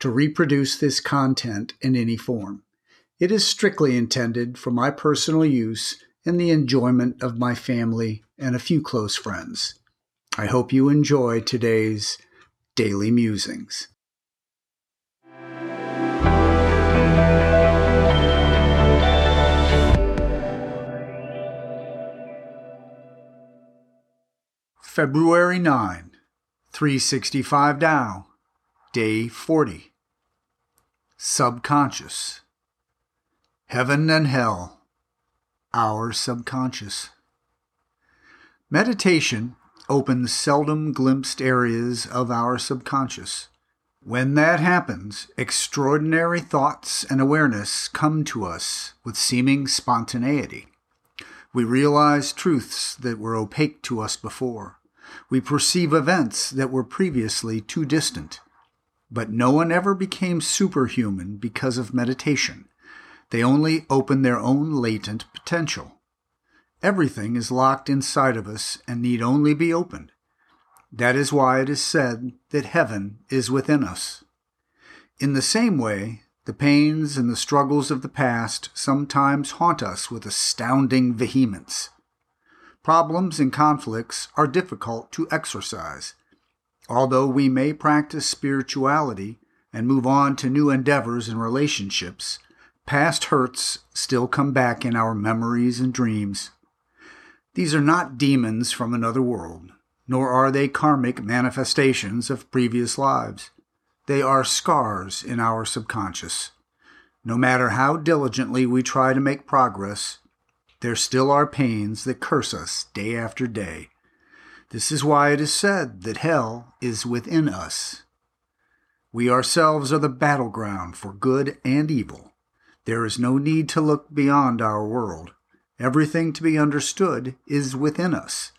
to reproduce this content in any form. It is strictly intended for my personal use and the enjoyment of my family and a few close friends. I hope you enjoy today's Daily Musings. February 9, 365 Tao, Day 40. Subconscious. Heaven and Hell, our subconscious. Meditation opens seldom glimpsed areas of our subconscious. When that happens, extraordinary thoughts and awareness come to us with seeming spontaneity. We realize truths that were opaque to us before. We perceive events that were previously too distant. But no one ever became superhuman because of meditation. They only open their own latent potential. Everything is locked inside of us and need only be opened. That is why it is said that heaven is within us. In the same way, the pains and the struggles of the past sometimes haunt us with astounding vehemence. Problems and conflicts are difficult to exorcise. Although we may practice spirituality and move on to new endeavors and relationships, past hurts still come back in our memories and dreams. These are not demons from another world nor are they karmic manifestations of previous lives. They are scars in our subconscious. No matter how diligently we try to make progress, there still are pains that curse us day after day. This is why it is said that hell is within us. We ourselves are the battleground for good and evil. There is no need to look beyond our world. Everything to be understood is within us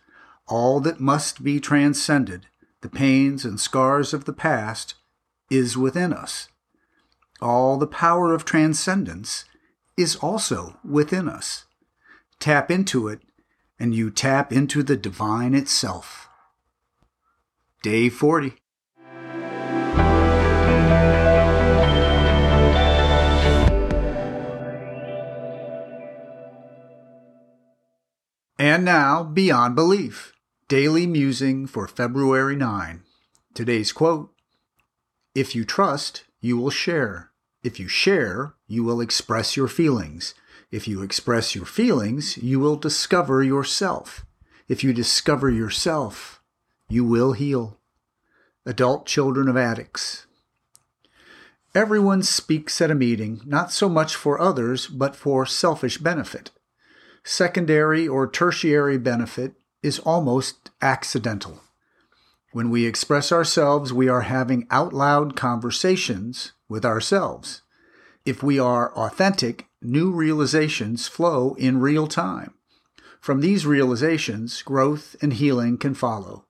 all that must be transcended, the pains and scars of the past, is within us. All the power of transcendence is also within us. Tap into it, and you tap into the divine itself. Day 40. And now, beyond belief. Daily Musing for February 9. Today's quote If you trust, you will share. If you share, you will express your feelings. If you express your feelings, you will discover yourself. If you discover yourself, you will heal. Adult Children of Addicts. Everyone speaks at a meeting, not so much for others, but for selfish benefit. Secondary or tertiary benefit is almost accidental. When we express ourselves, we are having out loud conversations with ourselves. If we are authentic, new realizations flow in real time. From these realizations, growth and healing can follow.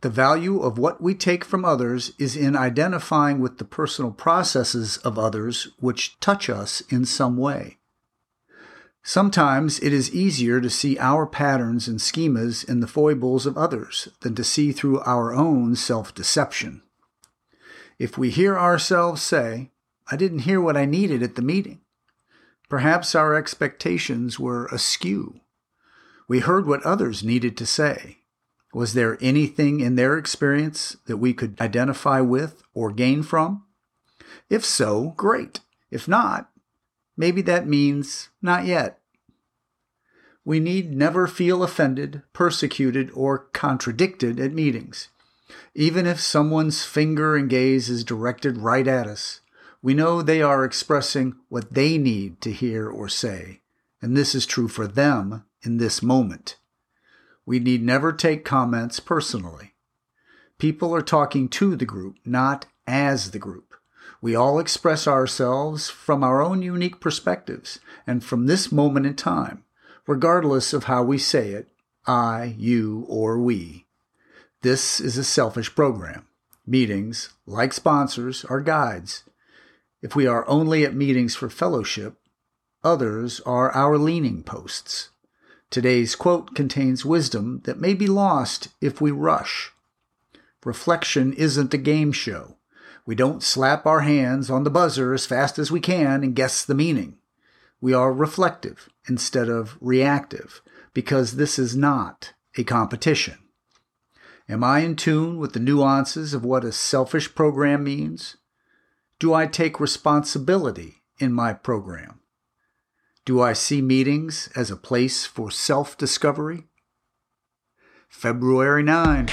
The value of what we take from others is in identifying with the personal processes of others which touch us in some way. Sometimes it is easier to see our patterns and schemas in the foibles of others than to see through our own self deception. If we hear ourselves say, I didn't hear what I needed at the meeting, perhaps our expectations were askew. We heard what others needed to say. Was there anything in their experience that we could identify with or gain from? If so, great. If not, maybe that means not yet we need never feel offended, persecuted, or contradicted at meetings. Even if someone's finger and gaze is directed right at us, we know they are expressing what they need to hear or say, and this is true for them in this moment. We need never take comments personally. People are talking to the group, not as the group. We all express ourselves from our own unique perspectives and from this moment in time, regardless of how we say it I, you, or we. This is a selfish program. Meetings, like sponsors, are guides. If we are only at meetings for fellowship, others are our leaning posts. Today's quote contains wisdom that may be lost if we rush. Reflection isn't a game show. We don't slap our hands on the buzzer as fast as we can and guess the meaning. We are reflective instead of reactive because this is not a competition. Am I in tune with the nuances of what a selfish program means? Do I take responsibility in my program? Do I see meetings as a place for self discovery? February 9.